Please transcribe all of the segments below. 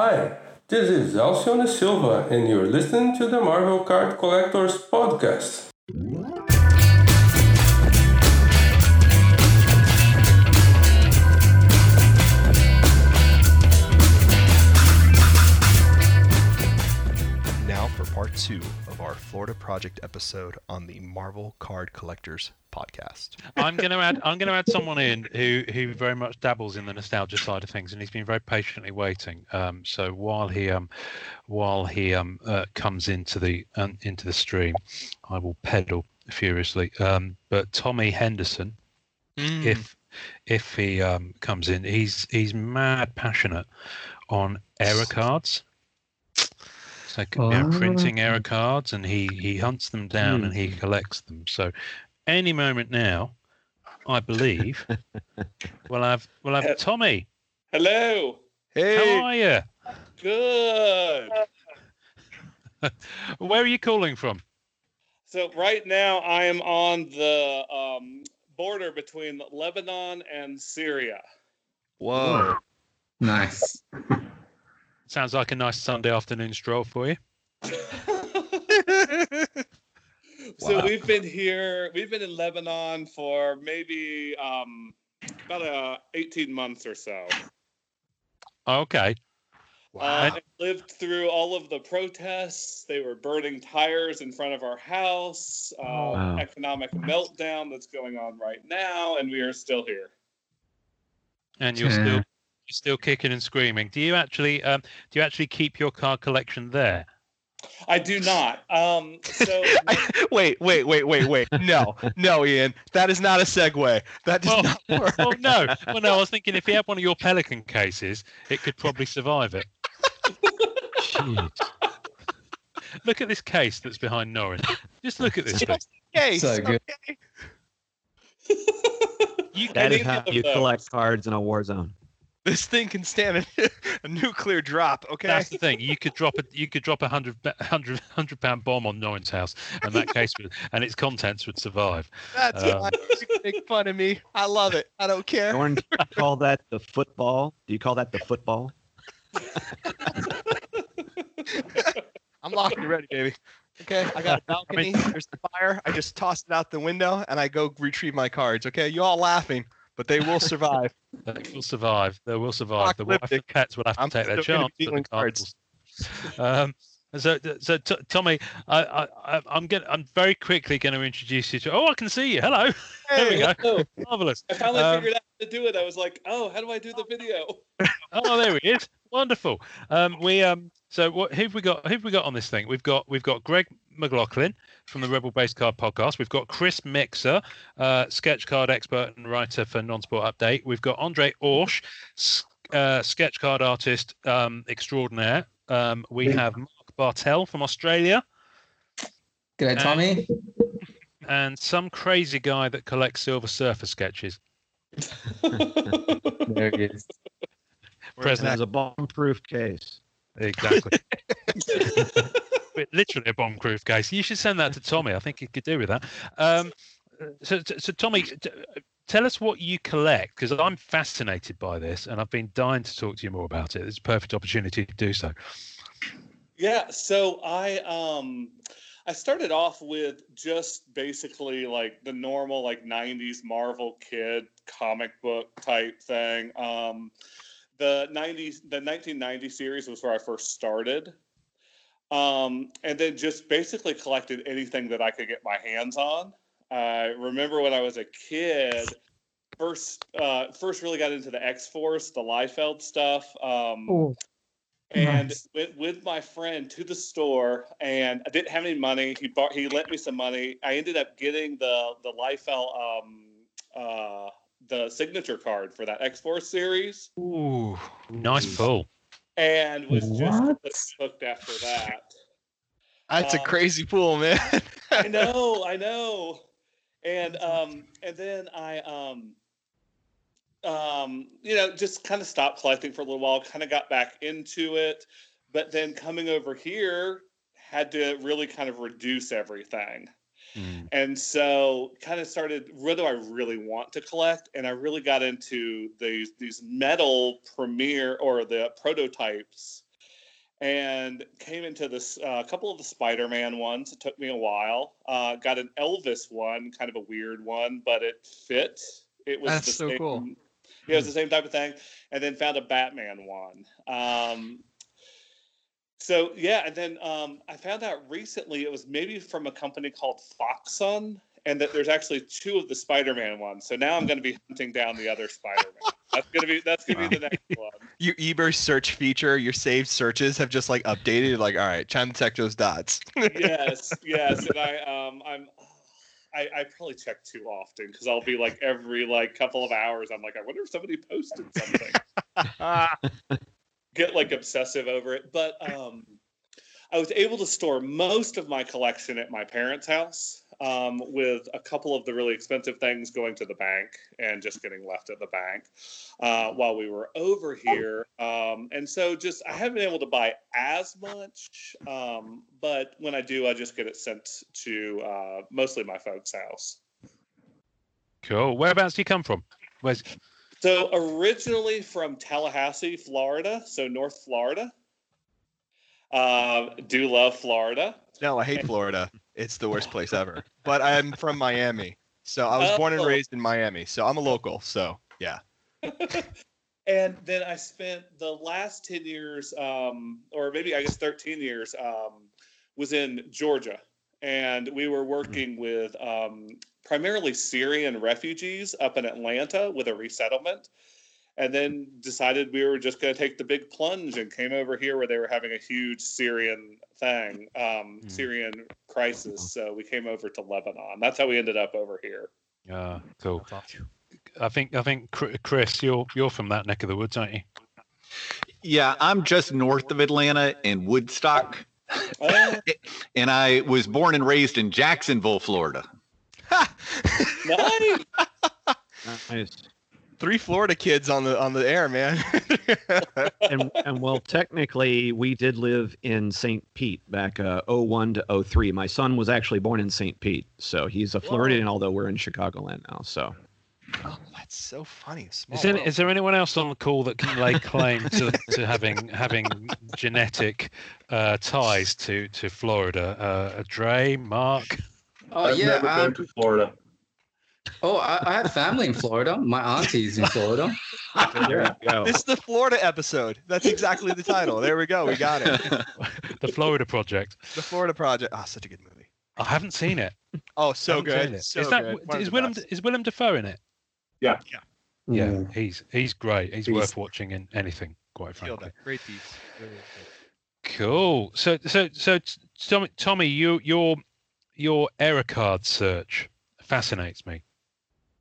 Hi, this is Alcione Silva, and you're listening to the Marvel Card Collectors Podcast. Now for part two of our Florida Project episode on the Marvel Card Collectors Podcast. I'm going to add. I'm going to add someone in who who very much dabbles in the nostalgia side of things, and he's been very patiently waiting. Um, so while he um, while he um, uh, comes into the um, into the stream, I will pedal furiously. Um, but Tommy Henderson, if if he um, comes in, he's he's mad passionate on error cards. So you know, printing error cards, and he he hunts them down and he collects them. So any moment now, I believe we'll have we'll have Tommy. Hello. How are you? Good. Where are you calling from? So right now I am on the um, border between Lebanon and Syria. Whoa. Nice. Sounds like a nice Sunday afternoon stroll for you. So we've been here. We've been in Lebanon for maybe um, about uh, 18 months or so. Okay. Uh, I lived through all of the protests. They were burning tires in front of our house. Uh, Wow. Economic meltdown that's going on right now, and we are still here. And you're Yeah. still you're still kicking and screaming. Do you actually um, do you actually keep your car collection there? I do not. Um, so wait, wait, wait, wait, wait. No, no, Ian. That is not a segue. That does Well, not work. Oh no! Well, no. I was thinking if you had one of your Pelican cases, it could probably survive it. Look at this case that's behind Norrin. Just look at this thing. Case, So good. okay. You That is how you collect cards in a war zone. This thing can stand a, a nuclear drop. Okay. That's the thing. You could drop a you could drop a hundred hundred hundred pound bomb on Norrin's house, and that case would and its contents would survive. That's Um, why you make fun of me. I love it. I don't care. Lauren, do you call that the football? Do you call that the football? I'm locked and ready, baby. Okay, I got a balcony. There's the fire. I just toss it out the window and I go retrieve my cards. Okay, you all laughing, but they will survive. They will survive. They will survive. The wife and Apocalyptic. pets will have to I'm take their still chance. the cards cards. Um, so, so t- Tommy, I, I, I- I'm going. I'm very quickly going to introduce you to. Oh, I can see you. Hello. There we go. Oh, Marvelous. I finally Um, figured out how to do it. I was like, oh, how do I do the video? Oh, there he is. Wonderful. Um, we um. So what? Who've we got? Who've we got on this thing? We've got we've got Greg McLaughlin from the Rebel Base Card Podcast. We've got Chris Mixer, uh, sketch card expert and writer for Non-Sport Update. We've got Andre Orsch, uh, sketch card artist um, extraordinaire. Um, we have Mark Bartel from Australia, G'day, Tommy. and some crazy guy that collects Silver Surfer sketches. there he is. President As a bomb-proof case. Exactly. Literally a bomb-proof case. You should send that to Tommy. I think he could do with that. Um, so, so, so, Tommy, tell us what you collect because I'm fascinated by this, and I've been dying to talk to you more about it. It's a perfect opportunity to do so. Yeah, so I um I started off with just basically like the normal like 90s Marvel kid comic book type thing. Um the 90s the 1990 series was where I first started. Um and then just basically collected anything that I could get my hands on. I remember when I was a kid first uh first really got into the X-Force, the Liefeld stuff. Um and Nice. went with my friend to the store and I didn't have any money. He bought he lent me some money. I ended up getting the the Liefeld um uh the signature card for that X Force series Ooh, nice pull. and was What? just hooked after that. That's a Um, crazy pool, man. I know, I know. And um and then I um um you know just kind of stopped collecting for a little while, kind of got back into it, but then coming over here had to really kind of reduce everything. Mm. And so kind of started what do I really want to collect? And I really got into these these metal premiere or the prototypes and came into this a couple of the Spider-Man ones. It took me a while. Uh, got an Elvis one, kind of a weird one, but it fit. It was That's the so same, cool. Yeah, it was the same type of thing. And then found a Batman one. Um, so yeah, and then um, I found out recently it was maybe from a company called Foxon, and that there's actually two of the Spider-Man ones. So now I'm going to be hunting down the other Spider-Man. that's gonna be that's gonna be the next one. Your eBay search feature, your saved searches have just like updated. Like, all right, time to check those dots. yes, yes, and I um I'm I, I probably check too often because I'll be like every like couple of hours I'm like I wonder if somebody posted something. Get like obsessive over it, but um, I was able to store most of my collection at my parents' house. Um, with a couple of the really expensive things going to the bank and just getting left at the bank uh, while we were over here. Um, and so just I haven't been able to buy as much, um, but when I do, I just get it sent to uh, mostly my folks' house. Cool. Whereabouts do you come from? Where's So originally from Tallahassee, Florida, so North Florida. Uh, do love Florida. no, I hate Florida. It's the worst place ever. But I'm from Miami, so I was born and Oh. raised in Miami. So I'm a local. So yeah. and then I spent the last 10 years, um, or maybe I guess 13 years, um, was in Georgia. And we were working with um, primarily Syrian refugees up in Atlanta with a resettlement. And then decided we were just going to take the big plunge and came over here where they were having a huge Syrian thing, um, Mm. Syrian crisis. So we came over to Lebanon. That's how we ended up over here. uh, cool. I think I think Chris, you're you're from that neck of the woods, aren't you? Yeah, I'm just north of Atlanta in Woodstock, Oh, and I was born and raised in Jacksonville, Florida. Nice. Nice. Three Florida kids on the on the air, man. And and well, technically, we did live in St. Pete back uh, 01 to 03. My son was actually born in St. Pete, so he's a Floridian, although we're in Chicagoland now. So oh, that's so funny. Small Is there, is there anyone else on the call that can lay claim to, to having having genetic uh, ties to to Florida? Uh, Dre, Mark. Oh yeah, I've yeah. never um, been to Florida. oh, I, I have family in Florida. My auntie's in Florida. there you go. This is the Florida episode. That's exactly the title. There we go. We got it. The Florida Project. The Florida Project. Ah, such a good movie. I haven't seen it. Oh, so good. it. So is that good. Is the Willem best. is Willem Dafoe in it? Yeah. Yeah, Mm. he's he's great. He's, He's- worth watching in anything, quite frankly. it. Great piece. Really, really good. Cool. So so so t- Tommy, Tommy, you your your error card search fascinates me.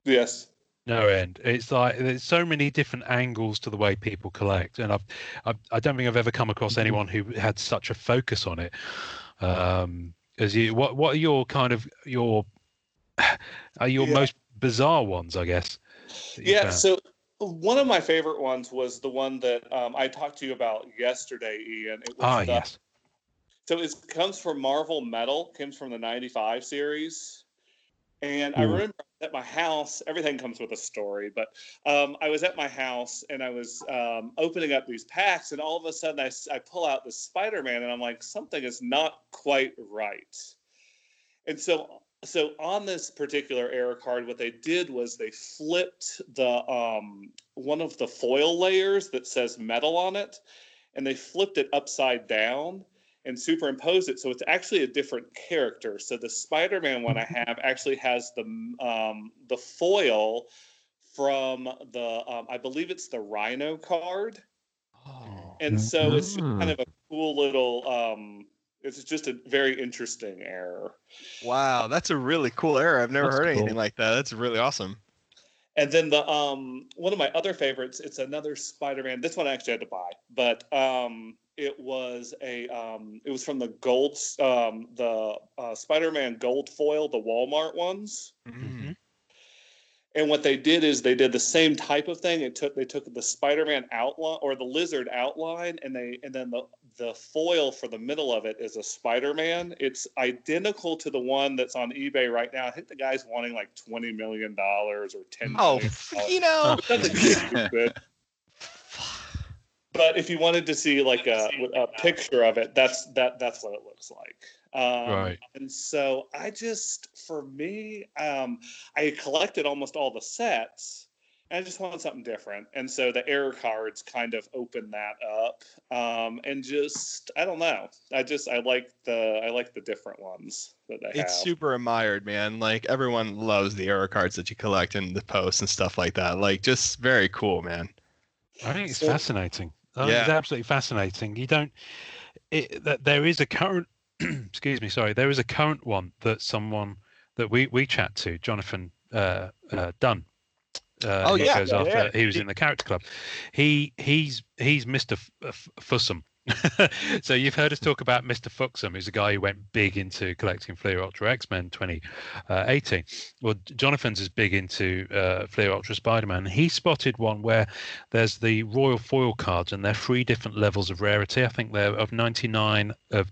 Yes. No end. It's like there's so many different angles to the way people collect, and I've, I've I don't think I've ever come across anyone who had such a focus on it. Um, as you, what what are your kind of your are your Yeah. most bizarre ones? I guess. Yeah. found? So one of my favorite ones was the one that um, I talked to you about yesterday, Ian. It was Ah, the- yes. So it comes from Marvel Metal, comes from the 95 series. And I Hmm. remember at my house, everything comes with a story, but um, I was at my house and I was um, opening up these packs, and all of a sudden I, I pull out the Spider Man, and I'm like, something is not quite right. And so, so on this particular error card, what they did was they flipped the um, one of the foil layers that says metal on it, and they flipped it upside down and superimpose it so it's actually a different character so the spider-man one i have actually has the um, the foil from the um, i believe it's the rhino card Oh. and so it's just kind of a cool little um it's just a very interesting error Wow, that's a really cool error. I've never That's heard anything like that. That's really awesome. And then the um one of my other favorites, it's another Spider-Man. This one I actually had to buy, but um it was a um it was from the gold um the uh, Spider-Man gold foil, the Walmart ones. Mm. And what they did is they did the same type of thing. It took they took the Spider-Man outline or the lizard outline, and they and then the the foil for the middle of it is a Spider-Man. It's identical to the one that's on eBay right now. I think the guy's wanting like twenty million dollars or ten. Oh, million f- dollars. you know. Nothing stupid. but if you wanted to see like a, a picture of it, that's that that's what it looks like. Um, Right. And so I just, for me, um, I collected almost all the sets. And I just wanted something different, and so the error cards kind of open that up, um, and just I don't know. I just I like the I like the different ones that they It's have. It's super admired, man. Like everyone loves the error cards that you collect and the posts and stuff like that. Like just very cool, man. I think it's So- fascinating. I think it's absolutely fascinating. You don't. It, that there is a current. excuse me. Sorry. There is a current one that someone that we we chat to, Jonathan uh, uh, Dunn. Uh, Oh, yeah, goes yeah, after yeah. he was in the character club. He he's he's Mr. F- F- Fussum. so you've heard us talk about Mr. Fuxum, who's a guy who went big into collecting Fleer Ultra X Men 2018. Well, Jonathan's is big into uh, Fleer Ultra Spider Man. He spotted one where there's the Royal Foil cards, and they're three different levels of rarity. I think they're of 99, of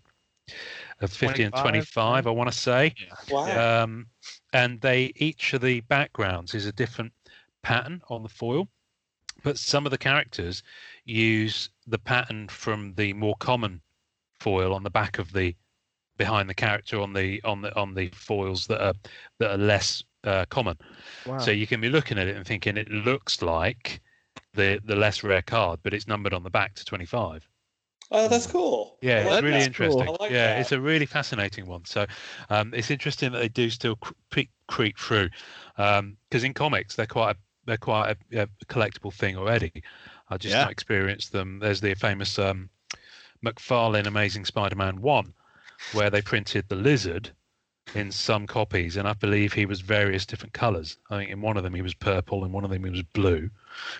of 50 and 25, 25, I want to say. wow. Um, and they each of the backgrounds is a different pattern on the foil, but some of the characters use the pattern from the more common foil on the back of the behind the character on the on the on the foils that are that are less uh, common. Wow. So you can be looking at it and thinking it looks like the the less rare card, but it's numbered on the back to 25. oh, that's cool. Yeah, I it's really interesting. I like yeah, that. it's a really fascinating one. So um, it's interesting that they do still cre- creep through because in comics they're quite a, they're quite a, a collectible thing already. I just Yeah. not experienced them. There's the famous um, McFarlane Amazing Spider-Man one, where they printed the lizard in some copies, and I believe he was various different colours. I think in one of them he was purple, and one of them he was blue.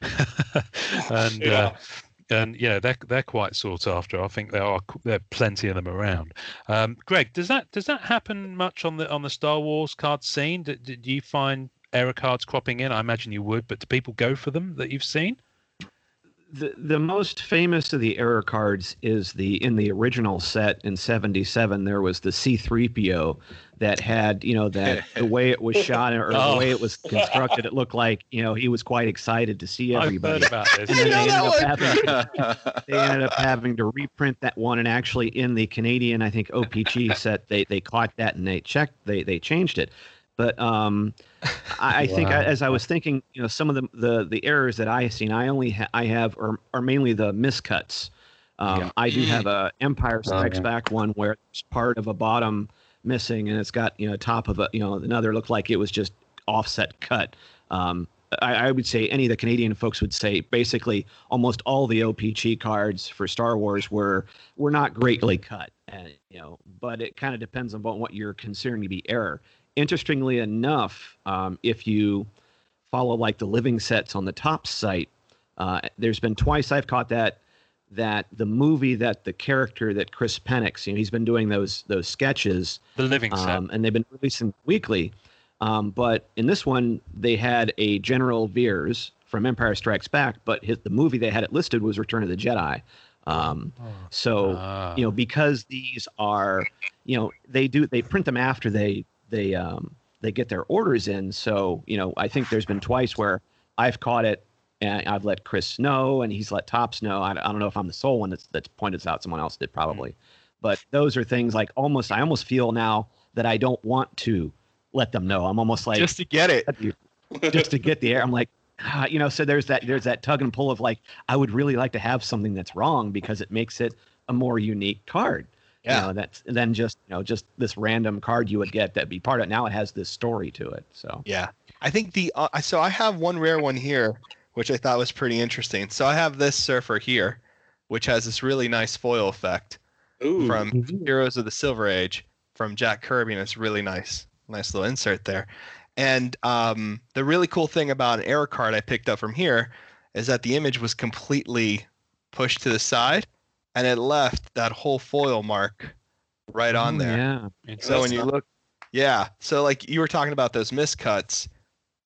and uh, Yeah. and yeah, they're they're quite sought after. I think there are there are plenty of them around. Um, Greg, does that does that happen much on the on the Star Wars card scene? Do, do you find error cards cropping in? I imagine you would, but do people go for them that you've seen? The the most famous of the error cards is the in the original set in 77 there was the C3PO that had you know that the way it was shot or Oh. the way it was oh. constructed it looked like you know he was quite excited to see everybody about this. and then they ended, up having, they ended up having to reprint that one and actually in the Canadian I think OPC set they they caught that and they checked they they changed it but um I, I think I, as I was thinking, you know, some of the the, the errors that I have seen, I only ha- I have are, are mainly the miscuts. Um, Yeah. I do have a Empire Oh, Strikes yeah. Back one where it's part of a bottom missing, and it's got you know top of a you know another looked like it was just offset cut. Um, I, I would say any of the Canadian folks would say basically almost all the OPC cards for Star Wars were were not greatly cut, and you know, but it kind of depends on what you're considering to be error interestingly enough, um, if you follow like the living sets on the Topps site, uh, there's been twice I've caught that that the movie that the character that Chris Penix, you know, he's been doing those those sketches, The living set. um, and they've been releasing weekly. Um, but in this one, they had a General Veers from Empire Strikes Back, but his, the movie they had it listed was Return of the Jedi. Um, so Ah. you know because these are you know they do they print them after they they um they get their orders in so you know i think there's been twice where i've caught it and i've let chris know and he's let Topps know i, I don't know if i'm the sole one that's that's pointed this out someone else did probably but those are things like almost i almost feel now that i don't want to let them know i'm almost like just to get it. just to get the air. I'm like, ah, you know, so there's that there's that tug and pull of like, I would really like to have something that's wrong because it makes it a more unique card. Yeah. You know, that's than just you know just this random card you would get that be part of it. Now it has this story to it. So Yeah, I think the uh, so I have one rare one here, which I thought was pretty interesting. So I have this surfer here, which has this really nice foil effect Ooh. from Heroes of the Silver Age from Jack Kirby, and it's really nice, nice little insert there. And um, the really cool thing about an error card I picked up from here is that the image was completely pushed to the side, and it left that whole foil mark right on Oh, there. Yeah. So when you look, yeah. So like you were talking about those miscuts,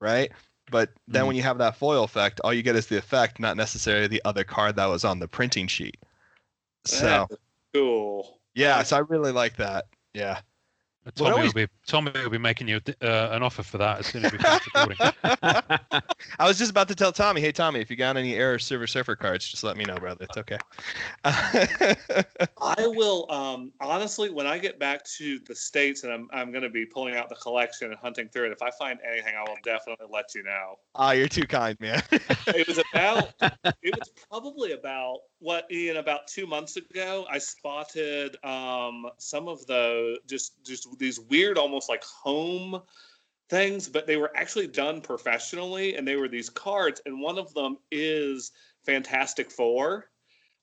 right? But then Mhm. when you have that foil effect, all you get is the effect, not necessarily the other card that was on the printing sheet. So That's cool. yeah, so I really like that. Yeah. Tommy always- will be Tommy will be making you uh, an offer for that as soon as we finish recording. I was just about to tell Tommy, hey Tommy, if you got any Air server Surfer cards, just let me know, brother. It's okay. I will um, honestly when I get back to the states and I'm I'm going to be pulling out the collection and hunting through it. If I find anything, I will definitely let you know. Ah, you're too kind, man. It was about it was probably about what Ian about two months ago. I spotted um, some of the just just these weird almost like home things, but they were actually done professionally, and they were these cards, and one of them is Fantastic Four.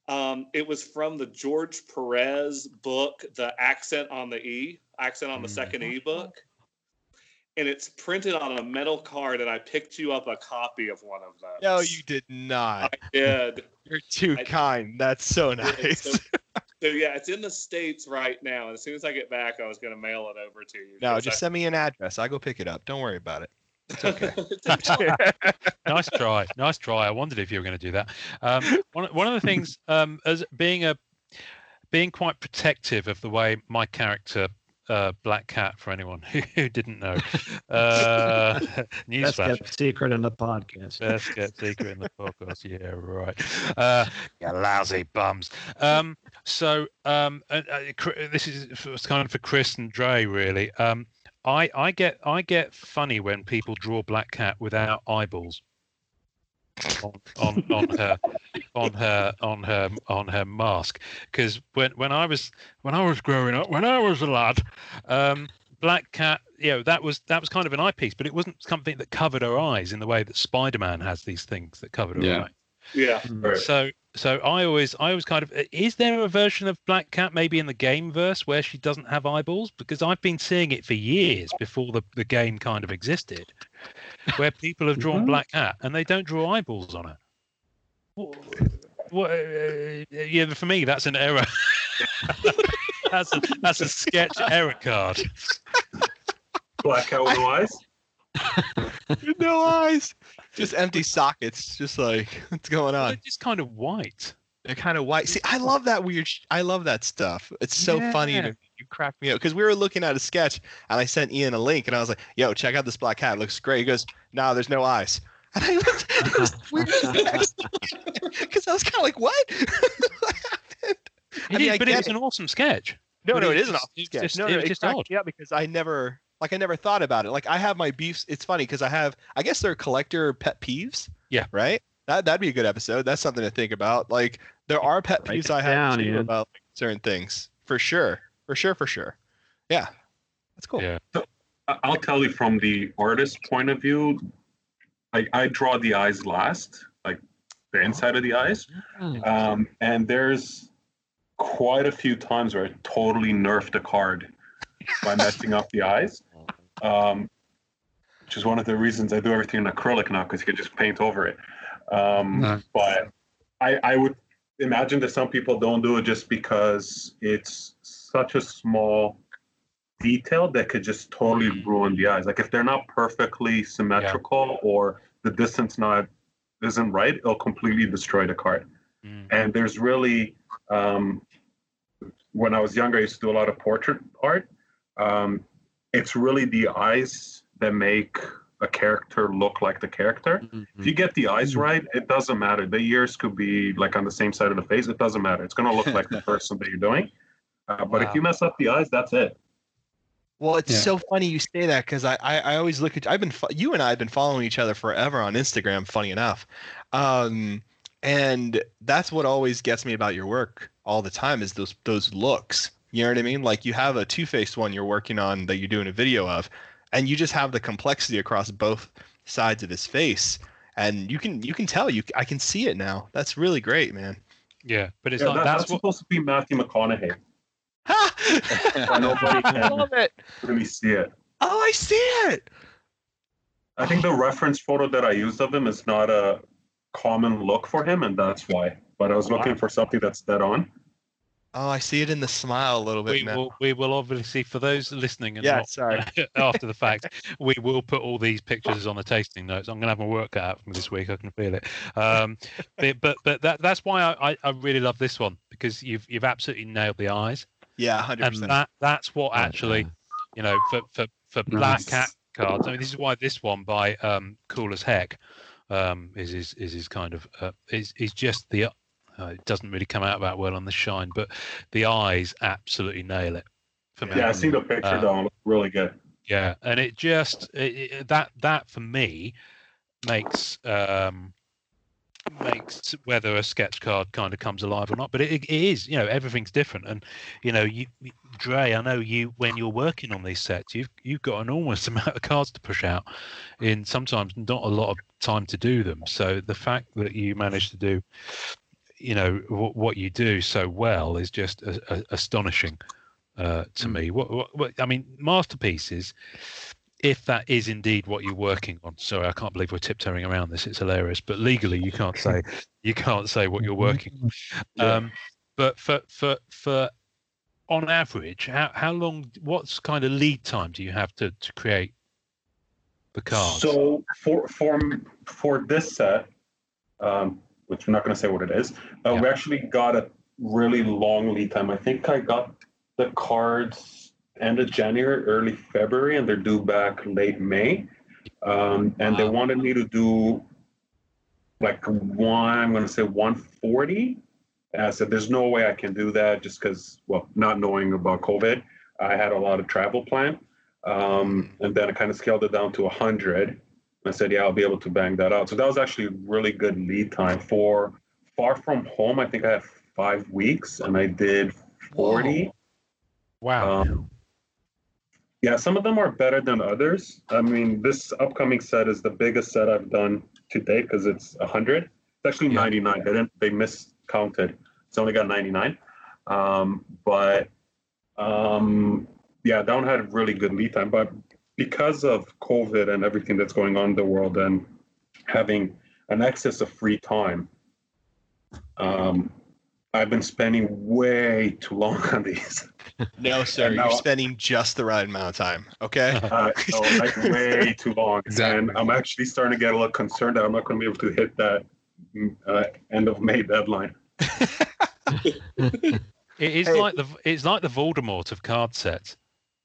Um, it was from the George Perez book, The Accent on the E, Accent on the Mm. Second E book. And it's printed on a metal card, and I picked you up a copy of one of those. no, you did not. I did. You're too I- kind. That's so nice. So, so yeah, it's in the states right now. And as soon as I get back, I was gonna mail it over to you. No, just I- send me an address. I'll go pick it up. Don't worry about it. It's okay. nice try, nice try. I wondered if you were going to do that. Um, one one of the things, um, as being a being quite protective of the way my character. Uh, Black Cat, for anyone who, didn't know. Uh, newsflash. kept secret in the podcast. Best kept secret in the podcast. Yeah, right. Uh, you lousy bums. Um, so um, uh, uh, this is kind of for Chris and Dre, really. Um, I I get I get funny when people draw Black Cat without eyeballs on on, on her on her on her on her mask because when when I was when I was growing up when I was a lad um Black Cat, you know, that was that was kind of an eyepiece, but it wasn't something that covered her eyes in the way that Spider-Man has these things that covered her Yeah. eyes. yeah. Right. So so I always I always kind of is there a version of Black Cat maybe in the game verse where she doesn't have eyeballs? Because I've been seeing it for years before the, the game kind of existed, where people have drawn. Black Cat and they don't draw eyeballs on her. What, what, uh, yeah, for me that's an error. that's a that's a sketch error card. Black cat with no eyes. no eyes. Just empty sockets. Just like what's going They're on? just kind of white. They're kind of white. See, I love that weird. Sh- I love that stuff. It's so funny Yeah. to me. You crack me up because we were looking at a sketch and I sent Ian a link and I was like, "Yo, check out this black cat. It looks great." He goes, "No, there's no eyes." And I was, it was weird because I was kind of like, "What?" What happened? It I mean, is- I but get it's it. an awesome sketch. No, But no, it it is an awesome it's sketch. just- no, it no, was it just cracked odd. me because I never, like, I never thought about it. Like, I have my beefs. It's funny because I have, I guess they're collector pet peeves. Yeah. Right. That that'd be a good episode. That's something to think about. Like, there are pet peeves I have down, too about like, certain things. For sure. For sure. For sure. Yeah. That's cool. Yeah. I- I'll tell you from the artist point of view. I, I draw the eyes last, like the inside of the eyes. Um, and there's quite a few times where I totally nerfed a card by messing up the eyes. Um, which is one of the reasons I do everything in acrylic now because you can just paint over it. Um, No. But I, I would imagine that some people don't do it just because it's such a small detail that could just totally ruin the eyes. Like if they're not perfectly symmetrical or the distance not isn't right, it'll completely destroy the card. Mm. And there's really, um, when I was younger, I used to do a lot of portrait art. Um, it's really the eyes that make a character look like the character. Mm-hmm. If you get the eyes right, it doesn't matter. The ears could be like on the same side of the face. It doesn't matter. It's going to look like the person that you're doing. Uh, but Wow. if you mess up the eyes, that's it. Well, it's Yeah. so funny you say that because I, I I always look at I've been you and I have been following each other forever on Instagram. Funny enough, um, and that's what always gets me about your work all the time is those those looks. You know what I mean? Like you have a two faced one you're working on that you're doing a video of, and you just have the complexity across both sides of his face, and you can you can tell you I can see it now. That's really great, man. Yeah, but it's Yeah, like that- that's that's what supposed to be Matthew McConaughey. Ha! nobody I can- love it. Really see it. Oh, I see it. I think the reference photo that I used of him is not a common look for him, and that's why. But I was looking for something that's dead on. Oh, I see it in the smile a little bit we now. will we will obviously for those listening and Yeah, not sorry. after the fact we will put all these pictures on the tasting notes i'm gonna have my work cut out for me this week i can feel it um but but, but that that's why I, I i really love this one because you've you've absolutely nailed the eyes Yeah, hundred and percent. And that that's what Oh, actually. You know, for for for black Nice. cat cards. I mean, this is why this one by um, Cool as Heck um, is his is his kind of uh, is is just the. Uh, it doesn't really come out that well on the shine, but the eyes absolutely nail it for me. Yeah, I seen the picture Uh, though. Really good. Yeah, and it just it, it, that that for me makes um makes whether a sketch card kind of comes alive or not. But it, it is, you know, everything's different, and you know, you Dre, I know you when you're working on these sets, you've you've got an enormous amount of cards to push out, in sometimes not a lot of time to do them. So the fact that you manage to do, you know, w- what you do so well is just a, a, astonishing uh, to me. What, what, what I mean, masterpieces. If that is indeed what you're working on, sorry, I can't believe we're tiptoeing around this. It's hilarious, but legally you can't say you can't say what you're working. on. Yeah. Um, but for for for on average, how how long? What's kind of lead time do you have to to create the cards? So for for for this set, um, which I'm not going to say what it is, uh, we actually got a really long lead time. I think I got the cards end of January, early February, and they're due back late May. Um, and they wanted me to do like one, I'm going to say 140. And I said, there's no way I can do that just because, well, not knowing about COVID, I had a lot of travel planned. Um, and then I kind of scaled it down to 100. And I said, yeah, I'll be able to bang that out. So that was actually really good lead time for far from home. I think I had five weeks and I did 40. wow. Um, yeah, some of them are better than others. I mean, this upcoming set is the biggest set I've done to date because it's 100. It's actually Yeah. 99. They didn't. They miscounted. It's only got 99. Um, but um, yeah, that one had really good lead time. But because of COVID and everything that's going on in the world and having an excess of free time, um, I've been spending way too long on these. No, sir. now- You're spending just the right amount of time. Okay. Uh, no, like way too long. And I'm actually starting to get a little concerned that I'm not going to be able to hit that mm, uh, end of May deadline. It is Hey. like the it's like the Voldemort of card sets.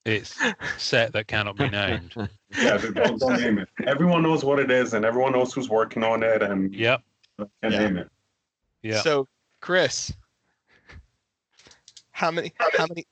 It's set that cannot be named. Yeah, don't, don't name it. Everyone knows what it is, and everyone knows who's working on it, and Yep. can Yeah. name it. Yeah. So, Chris, how many how many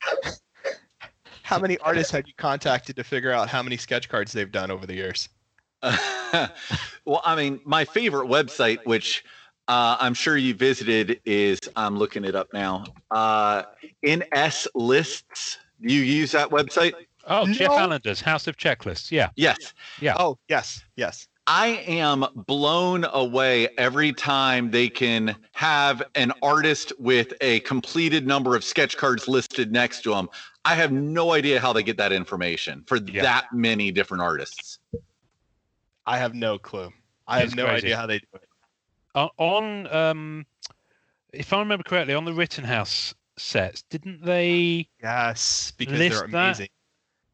how many artists have you contacted to figure out how many sketch cards they've done over the years? well, I mean, my favorite website, which uh, I'm sure you visited, is I'm looking it up now. Uh, NS Lists. Do you use that website? Oh, Jeff No. Allender's House of Checklists. Yeah. Yes. Yeah. Oh, yes, yes. I am blown away every time they can have an artist with a completed number of sketch cards listed next to them. I have no idea how they get that information for Yeah. that many different artists. I have no clue. I It's have no crazy. idea how they do it. On- on um, if I remember correctly, on the Rittenhouse sets, didn't they Yes, because List they're that.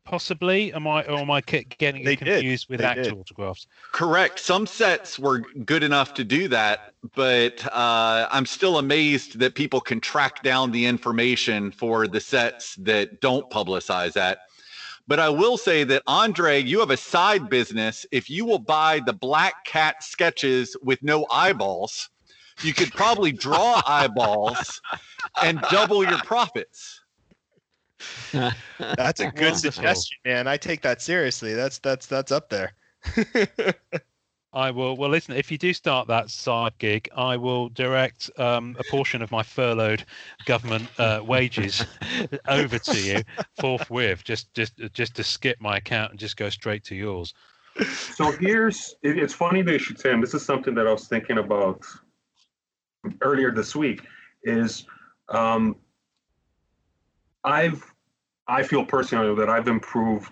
Amazing. possibly? Am I or am I getting They it did. confused with They actual did. autographs? Correct. Some sets were good enough to do that, but uh, I'm still amazed that people can track down the information for the sets that don't publicize that. But I will say that Andre, you have a side business. If you will buy the Black Cat sketches with no eyeballs, you could probably draw eyeballs and double your profits. That's a good suggestion, man. I take that seriously. That's that's that's up there. I will. Well, listen. If you do start that side gig, I will direct um, a portion of my furloughed government uh, wages over to you forthwith. Just, just, just to skip my account and just go straight to yours. So here's it's funny that you should say, and this is something that I was thinking about earlier this week. Is um, I've I feel personally that I've improved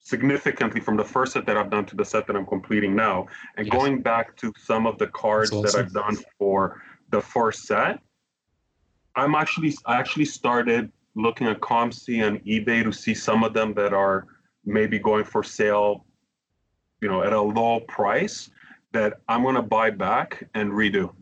significantly from the first set that I've done to the set that I'm completing now, and Yes. going back to some of the cards That's that I've done for the first set. I'm actually I actually started looking at COMC and eBay to see some of them that are maybe going for sale you know, at a low price that I'm going to buy back and redo.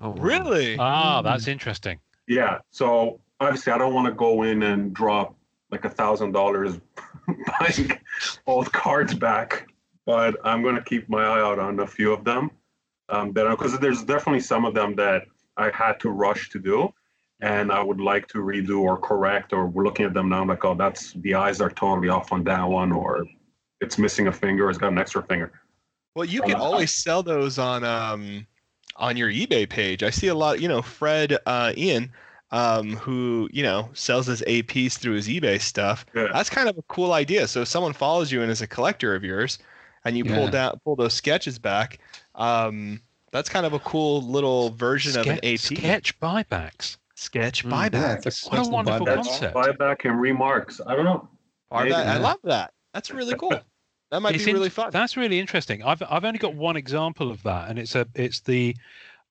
Oh. Really? Ah, that's interesting. Yeah. So obviously, I don't want to go in and drop like a thousand dollars buying old cards back, but I'm gonna keep my eye out on a few of them. Um, that because there's definitely some of them that I had to rush to do, and I would like to redo or correct. Or we're looking at them now, I'm like, oh, that's the eyes are totally off on that one, or it's missing a finger, it's got an extra finger. Well, you can Uh, always sell those on um on your eBay page. I see a lot, you know, Fred uh Ian um who, you know, sells his APs through his eBay stuff. Yeah. That's kind of a cool idea. So if someone follows you and is a collector of yours and you pull Yeah. down pull those sketches back, um that's kind of a cool little version of an AP Sketch, buybacks. sketch buybacks. sketch Mm, buyback. yeah, What a wonderful buyback. concept. Buyback and remarks. I don't know. Are Maybe, that, I love that. That's really cool. That might It's be in- really fun. That's really interesting. I've I've only got one example of that, and it's a it's the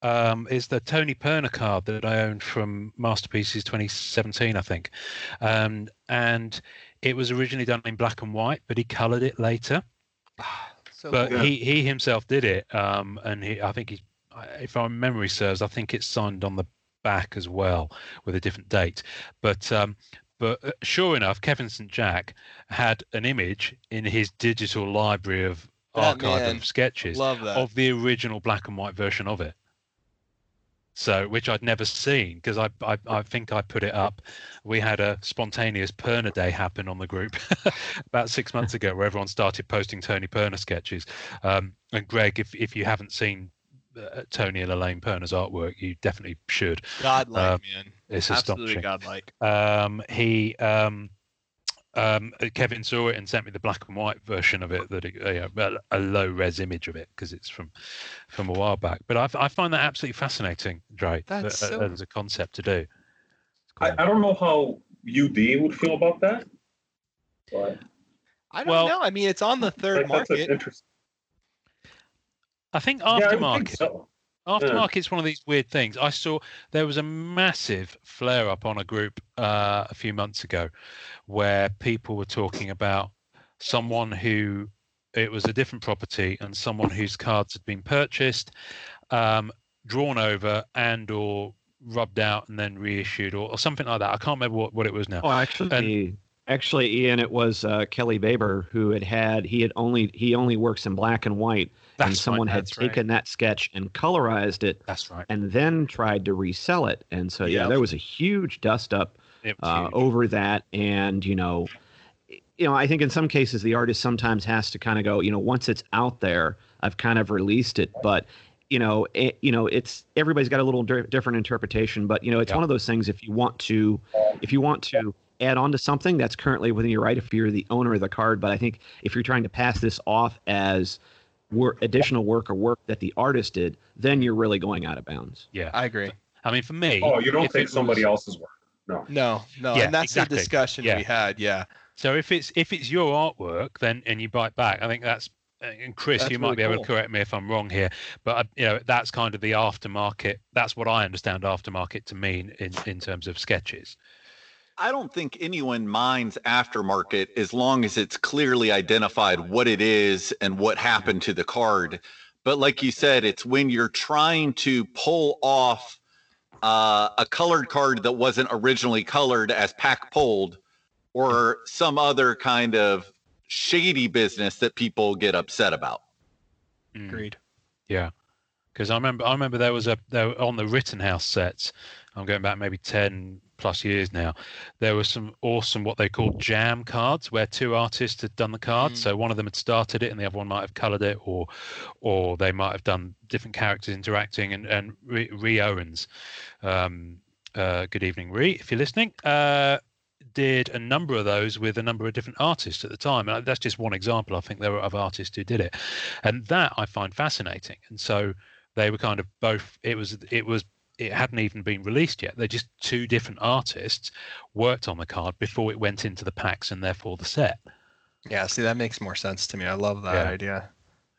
um, it's the Tony Perna card that I owned from Masterpieces 2017, I think, um, and it was originally done in black and white, but he coloured it later. So but cool. He he himself did it, um, and he I think he, if my memory serves, I think it's signed on the back as well with a different date. But um, but uh, sure enough, Kevin St Jack had an image in his digital library of That archive man, of sketches of the original black and white version of it. So, which I'd never seen because I, I I think I put it up. We had a spontaneous Perna day happen on the group about six months ago, where everyone started posting Tony Perna sketches. Um, and Greg, if if you haven't seen uh, Tony and Elaine Perna's artwork, you definitely should. godlike, um, man. It's Absolutely astonishing. godlike. Um, he um, um, uh, Kevin saw it and sent me the black and white version of it, that it, uh, yeah, a, a low res image of it because it's from from a while back. But I, I find that absolutely fascinating, Dre, That's uh, so- as a concept to do. It's I. I don't know how UD would feel about that. But I don't Well- know. I mean, it's on the third that- that's market. interesting. I think Yeah, I think so. Aftermarket's one of these weird things. I saw there was a massive flare up on a group uh, a few months ago where people were talking about someone who it was a different property and someone whose cards had been purchased, um, drawn over and or rubbed out and then reissued or, or something like that. I can't remember what, what it was now. Oh, actually, actually, Ian, it was uh, Kelly Baber who had had he had only he only works in black and white, and someone right, had that's right. taken that sketch and colorized it, That's right. and then tried to resell it. And so yeah, Yep. there was a huge dust up uh, over that, and you know, you know, I think in some cases the artist sometimes has to kind of go, you know, once it's out there, I've kind of released it, but you know, it, you know, it's everybody's got a little di- different interpretation, but you know, it's Yeah. one of those things. If you want to, if you want to add on to something that's currently within your right, if you're the owner of the card, but I think if you're trying to pass this off as work, additional work or work that the artist did, then you're really going out of bounds. yeah. I agree. I mean, for me, Oh, you don't if take somebody was- else's work. No. No, no, Yeah, and that's exactly. the discussion Yeah. we had. Yeah, So if it's if it's your artwork, then and you bite back, I think that's uh, and Chris, That's you might really be able cool. to correct me if I'm wrong here, but uh, you know that's kind of the aftermarket. That's what I understand aftermarket to mean in in terms of sketches. I don't think anyone minds aftermarket as long as it's clearly identified what it is and what happened to the card. But like you said, it's when you're trying to pull off uh, a colored card that wasn't originally colored as pack pulled or some other kind of shady business that people get upset about. Mm. agreed. Yeah, because I remember I remember there was a there were- on the Rittenhouse sets. I'm going back maybe ten plus years now. There were some awesome what they called jam cards where two artists had done the card. Mm. So one of them had started it and the other one might have coloured it, or or they might have done different characters interacting. And and Ree, Ree Owens, um, uh, good evening, Ree, if you're listening. Uh, did a number of those with a number of different artists at the time and that's just one example i think there were other artists who did it and that i find fascinating and so they were kind of both it was it was it hadn't even been released yet they're just two different artists worked on the card before it went into the packs and therefore the set Yeah, see, that makes more sense to me. I love that Yeah. idea.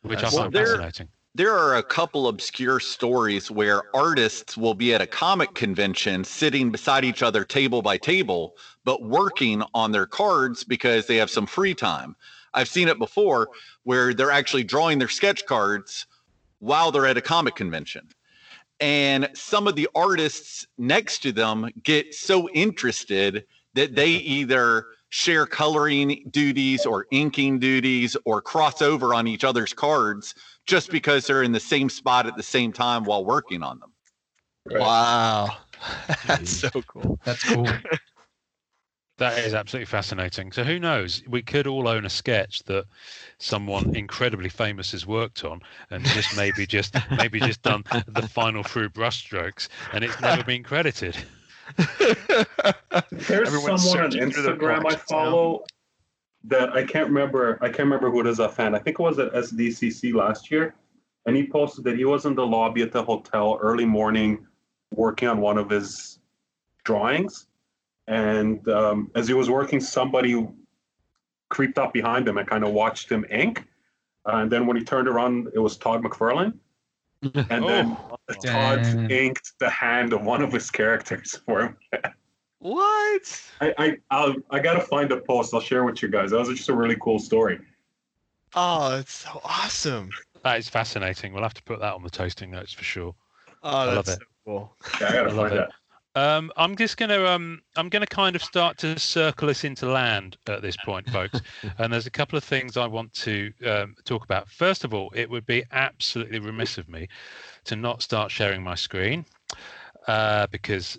which That's i Well, find there- fascinating There are a couple obscure stories where artists will be at a comic convention sitting beside each other table by table, but working on their cards because they have some free time. I've seen it before where they're actually drawing their sketch cards while they're at a comic convention. And some of the artists next to them get so interested that they either share coloring duties or inking duties or cross over on each other's cards just because they're in the same spot at the same time while working on them. Wow. That's so cool. That's cool. That is absolutely fascinating. So who knows? We could all own a sketch that someone incredibly famous has worked on, and just maybe just maybe just done the final few brushstrokes, and it's never been credited. There's Everyone's someone on searching through their Instagram I collections now. follow that I can't remember. I can't remember who it is offhand. I think it was at SDCC last year, and he posted that he was in the lobby at the hotel early morning, working on one of his drawings, and um, as he was working, somebody creeped up behind him and kind of watched him ink. Uh, and then when he turned around, it was Todd McFarlane. And then Todd Damn. inked the hand of one of his characters for him. What? I I I'll, I gotta find a post. I'll share with you guys. That was just a really cool story. Oh, it's so awesome. That is fascinating. We'll have to put that on the tasting notes for sure. Oh, love that's it. so cool. Yeah, I gotta I love find it. that. Um, I'm just gonna um, I'm gonna kind of start to circle us into land at this point, folks. and there's a couple of things I want to um, talk about. First of all, it would be absolutely remiss of me to not start sharing my screen uh, because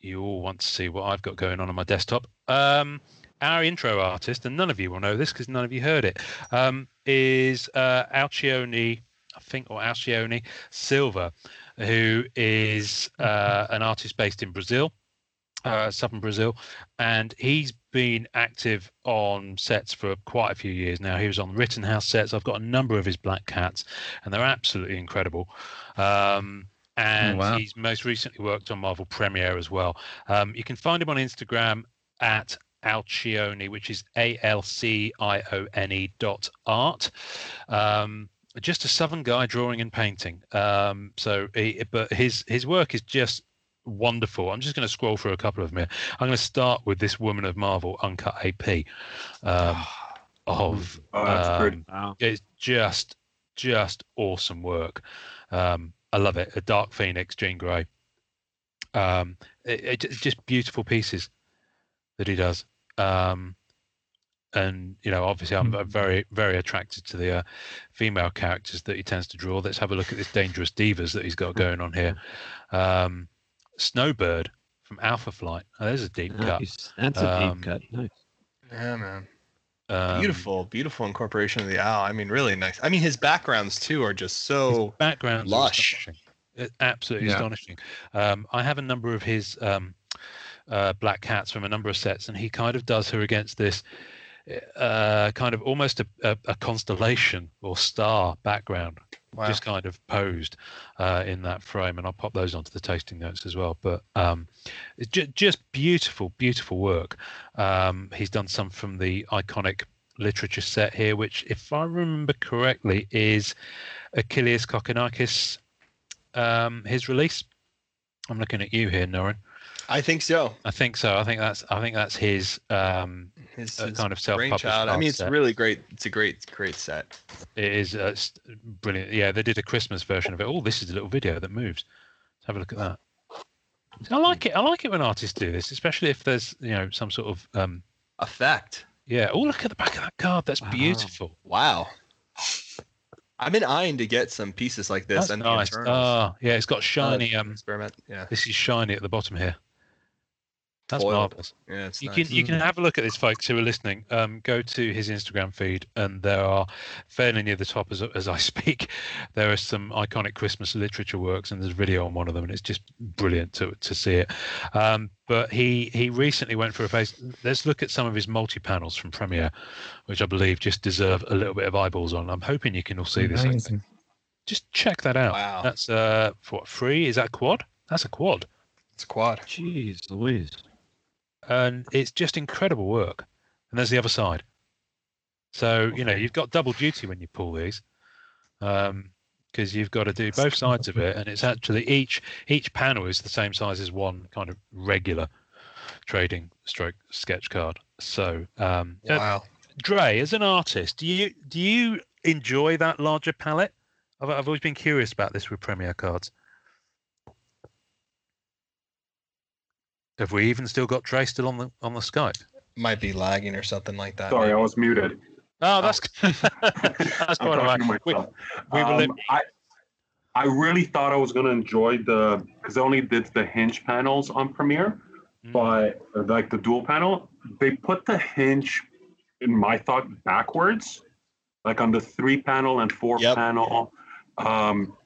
you all want to see what I've got going on on my desktop. Um, our intro artist, and none of you will know this because none of you heard it, um, is uh, Alcione, I think, or Alcione Silva, who is uh, an artist based in Brazil, uh, southern Brazil, and he's been active on sets for quite a few years now. He was on Rittenhouse sets. I've got a number of his Black Cats, and they're absolutely incredible. Um, and wow. he's most recently worked on Marvel Premiere as well. Um, you can find him on Instagram at Alcione, which is A L C I O N E dot art. Um, just a southern guy drawing and painting. Um, so, he, but his his work is just wonderful. I'm just going to scroll through a couple of them here. I'm going to start with this Woman of Marvel Uncut AP um, of Oh, that's um. Wow. it's just just awesome work. Um, I love it. A Dark Phoenix, Jean Grey. Um, it, it, just beautiful pieces that he does. Um, and you know, obviously, I'm Mhm. very very attracted to the uh, female characters that he tends to draw. Let's have a look at this Dangerous Divas that he's got going on here. Um, Snowbird from Alpha Flight. Oh, there's a deep cut. Nice. That's a Um, deep cut. Nice. Yeah, man. Um, Beautiful, beautiful incorporation of the owl. I mean, really nice. I mean, his backgrounds too are just so. backgrounds lush. astonishing. Absolutely Yeah. astonishing. Um, I have a number of his um, uh, black cats from a number of sets, and he kind of does her against this uh, kind of almost a, a, a constellation or star background, Wow. just kind of posed uh, in that frame. And I'll pop those onto the tasting notes as well. But um, it's ju- just beautiful, beautiful work. Um, he's done some from the iconic literature set here, which, if I remember correctly, is Achilles Kokonakis, um, his release. I'm looking at you here, Norrin. I think so. I think so. I think that's I think that's his um, His, uh, his kind of self-published. I mean, it's set. really great. It's a great, great set. It is uh, brilliant. Yeah, they did a Christmas version of it. Oh, this is a little video that moves. Let's have a look at that. I like it. I like it when artists do this, especially if there's you know some sort of um, Effect. yeah. Oh, look at the back of that card. That's Wow. beautiful. Wow. I've been eyeing to get some pieces like this That's and nice. Ah, yeah, it's got shiny. Um, experiment. Yeah. this is shiny at the bottom here. That's Foiled. marvelous. Yeah. It's you nice. can you can have a look at this, folks who are listening. Um, go to his Instagram feed, and there are fairly near the top as as I speak. There are some iconic Christmas literature works, and there's a video on one of them, and it's just brilliant to to see it. Um, but he he recently went for a face. Let's look at some of his multi panels from Premiere, which I believe just deserve a little bit of eyeballs on. I'm hoping you can all see this. Just check that out. Wow. That's uh for what free? Is that quad? That's a quad. It's a quad. Jeez Louise. And it's just incredible work. And there's the other side. So you know you've got double duty when you pull these, because you've got to do both sides of it, and it's actually each each panel is the same size as one kind of regular trading stroke sketch card. So um, uh, Wow. Dre, as an artist, do you do you enjoy that larger palette? I've I've always been curious about this with Premiere cards. Have we even still got Dre still on the on the Skype? might be lagging or something like that. Sorry, I was muted. Oh, that's that's I'm quite all right. talking We, myself. we were li- Um, I I really thought I was gonna enjoy the because I only did the hinge panels on Premiere, Mm. but like the dual panel, they put the hinge in my thought backwards, like on the three panel and four Yep. panel. Um,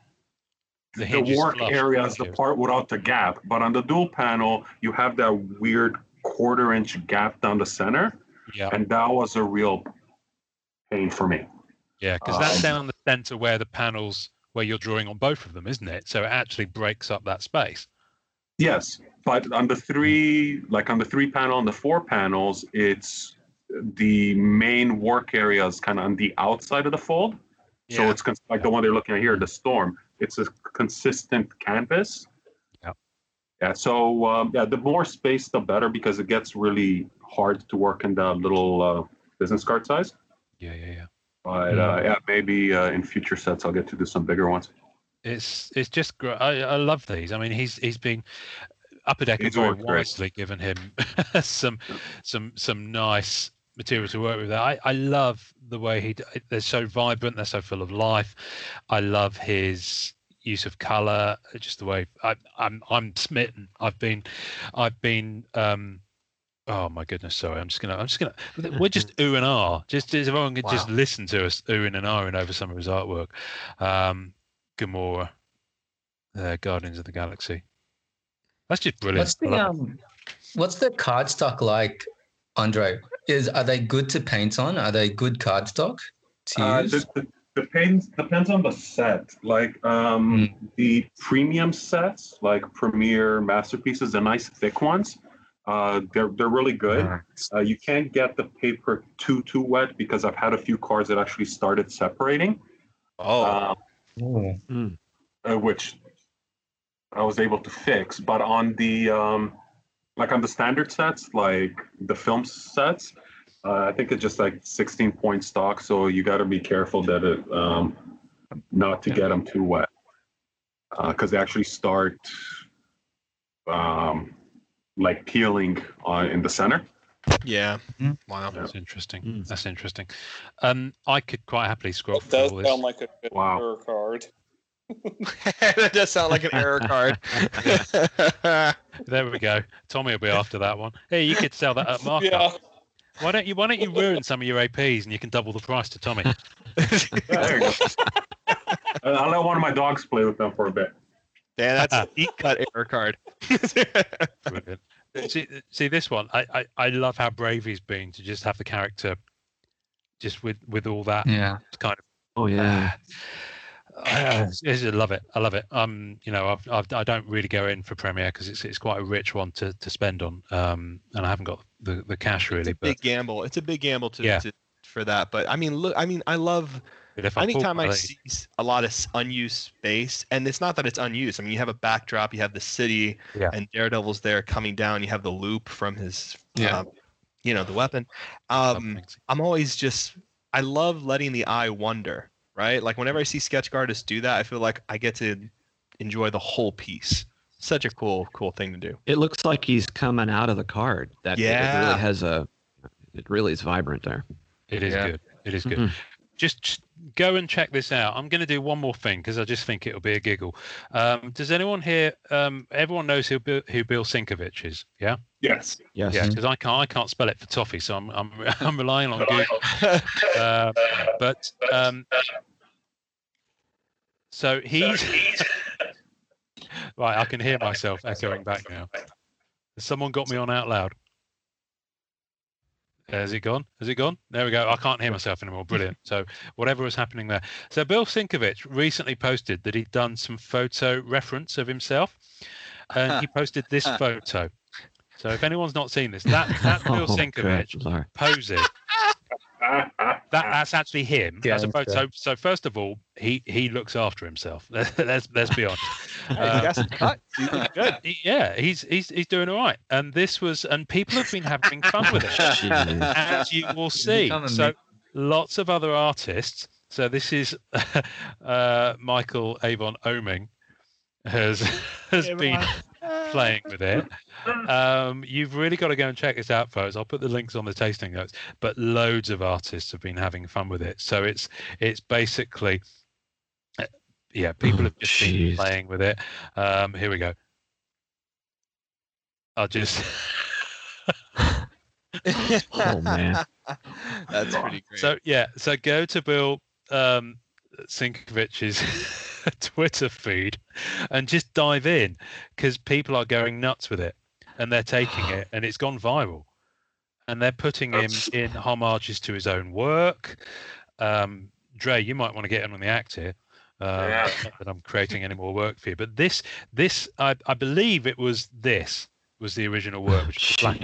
The the, work area is the part without the gap, but on the dual panel, you have that weird quarter inch gap down the center, yeah, and that was a real pain for me. yeah, because that's um, down the center where the panels where you're drawing on both of them, isn't it? So it actually breaks up that space. Yes, but on the three, like on the three panel and the four panels, it's the main work area is kind of on the outside of the fold. So it's like the one they're looking at here, the storm. It's a consistent canvas. Yeah. Yeah. So um, yeah, the more space, the better because it gets really hard to work in the little uh, business card size. Yeah, yeah, yeah. But uh, yeah, maybe uh, in future sets I'll get to do some bigger ones. It's it's just great. I, I love these. I mean, he's he's been Upper Deck has very wisely given him some some some nice material to work with. I I love the way he they're so vibrant. They're so full of life. I love his use of color. Just the way I, I'm I'm smitten. I've been I've been. um Oh my goodness! Sorry, I'm just gonna. I'm just gonna. We're just ooh and ah. Just if everyone could just listen to us oohing and ahhing over some of his artwork. Um, Gamora, uh, Guardians of the Galaxy. That's just brilliant. What's the um, what's the card stock like, Andre? Is are they good to paint on? Are they good cardstock to Uh, use? the, the, depends depends on the set. Like um, the premium sets, like Premier masterpieces, the nice thick ones, uh, they're they're really good. Uh, you can't get the paper too too wet because I've had a few cards that actually started separating, Oh, Oh. uh, which I was able to fix. But on the um, like on the standard sets, like the film sets, uh, I think it's just like 16 point stock. So you got to be careful that it um, not to get them too wet because they actually start um, like peeling on in the center. yeah. Mm. Wow. That's interesting. Mm. That's interesting. Um, I could quite happily scroll It through does this. sound like a good Wow. card. That does sound like an error card. There we go. Tommy will be after that one. Hey, you could sell that at markup. Yeah. Why don't you? Why don't you ruin some of your APs and you can double the price to Tommy? There you go. I'll let one of my dogs play with them for a bit. yeah, that's ah. a deep cut error card. See, see this one. I, I, I love how brave he's been to just have the character, just with with all that Yeah. kind of. Oh yeah. Ah. I, I love it. I love it. Um, you know, I've, I've I don't really go in for Premiere because it's it's quite a rich one to, to spend on. Um, and I haven't got the, the cash really. it's a But, big gamble. It's a big gamble to, Yeah. to for that. But I mean, look. I mean, I love I anytime I see a lot of unused space, and it's not that it's unused. I mean, you have a backdrop, you have the city, Yeah. and Daredevil's there coming down. You have the loop from his, Yeah. um, you know, the weapon. Um, I'm always just, I love letting the eye wander, right? Like whenever I see sketch artists do that, I feel like I get to enjoy the whole piece. Such a cool, cool thing to do. It looks like he's coming out of the card. That it Yeah. really has a. It really is vibrant there. It is Yeah. good. It is good. Mhm. Just, just go and check this out. I'm going to do one more thing because I just think it'll be a giggle. Um, does anyone here? Um, everyone knows who Bill, who Bill Sienkiewicz is? Yeah. Yes. Yes. Yeah. Because I can't I can't spell it for toffee, so I'm I'm, I'm relying on Google. Uh, but um, so he's right. I can hear myself echoing back now. Has someone got me on out loud? Has it gone? Has it gone? There we go. I can't hear myself anymore. Brilliant. So whatever was happening there. So Bill Sienkiewicz recently posted that he'd done some photo reference of himself, and he posted this photo. So if anyone's not seen this, that that Bill Oh, Sienkiewicz good Lord. Posing that that's actually him Yeah, as opposed. So so first of all, he he looks after himself. let's let's be honest. Hey, Uh, you got some cut. He's looking good. He- yeah, he's he's he's doing all right. And this was and people have been having fun with it, Jeez. as you will see. So me. lots of other artists. So this is uh, Michael Avon Oeming has has been playing with it. Um, you've really got to go and check this out, folks. I'll put the links on the tasting notes. But loads of artists have been having fun with it. So it's it's basically, uh, yeah, people Oh, have just been playing with it. Um, here we go. I'll just. Oh, man. That's pretty great. So yeah, so go to Bill um, Sienkiewicz's Twitter feed and just dive in because people are going nuts with it and they're taking it and it's gone viral and they're putting him in homages to his own work. Um, Dre, you might want to get in on the act here. Uh, Yeah. Not that I'm creating any more work for you, but this, this, I, I believe it was this was the original work, which is the Black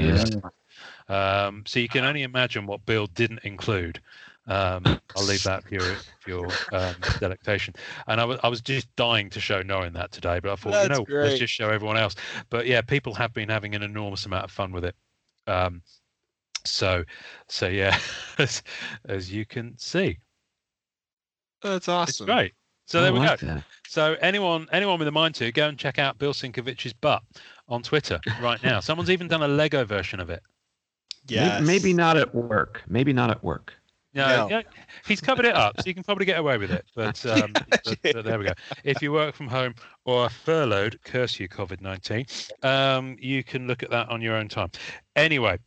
Um, so you can only imagine what Bill didn't include. Um, I'll leave that for your, for your um, delectation. And I was, I was just dying to show Norrin that today, but I thought, you That's know, let's just show everyone else. But yeah, people have been having an enormous amount of fun with it. Um, so, so yeah, as, as you can see, That's it's awesome. great. So I there we go. that. So anyone anyone with a mind to go and check out Bill Sienkiewicz's butt on Twitter right now. Someone's even done a Lego version of it. May- Yes. Maybe not at work. Maybe not at work. No, No. yeah, he's covered it up, so you can probably get away with it. But, um, but, but there we go. If you work from home or are furloughed, curse you, COVID nineteen, um, you can look at that on your own time. Anyway,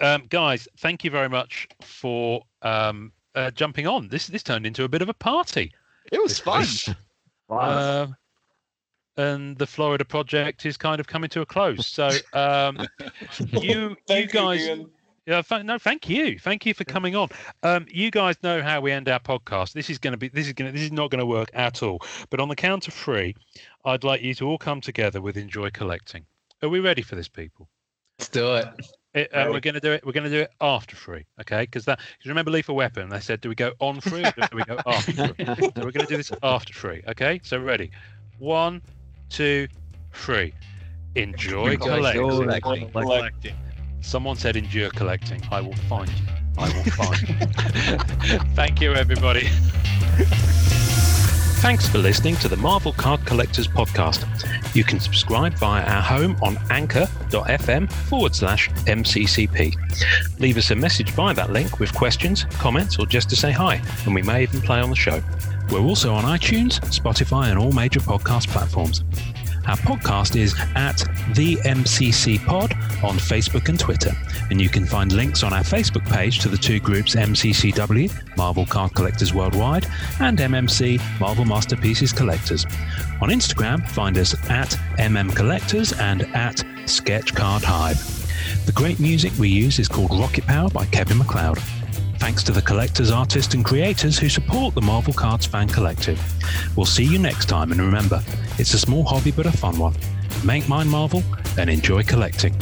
um, guys, thank you very much for um, uh, jumping on. This this turned into a bit of a party. It was fun. week. Um, and the Florida project is kind of coming to a close. So um, you you guys. Ian. Yeah, th- no, thank you, thank you for coming on. Um, you guys know how we end our podcast. This is going to be, this is going, to this is not going to work at all. But on the count of three, I'd like you to all come together with enjoy collecting. Are we ready for this, people? Let's do it. It, uh, we're going to do it. We're going to do it after three, okay? Because that, because remember Lethal Weapon? They said, do we go on three or do we go after three? So we're going to do this after three, okay? So ready? One, two, three. Enjoy Enjoy collecting. collecting. Collecting. Someone said endure collecting. I will find you. I will find you. Thank you, everybody. Thanks for listening to the Marvel Card Collectors Podcast. You can subscribe via our home on anchor.fm forward slash MCCP. Leave us a message via that link with questions, comments, or just to say hi, and we may even play on the show. We're also on iTunes, Spotify, and all major podcast platforms. Our podcast is at the MCC Pod on Facebook and Twitter, and you can find links on our Facebook page to the two groups MCCW, Marvel Card Collectors Worldwide, and MMC, Marvel Masterpieces Collectors. On Instagram, find us at MM Collectors and at Sketch Card Hive. The great music we use is called Rocket Power by Kevin MacLeod. Thanks to the collectors, artists, and creators who support the Marvel Cards Fan Collective. We'll see you next time, and remember, it's a small hobby but a fun one. Make mine Marvel and enjoy collecting.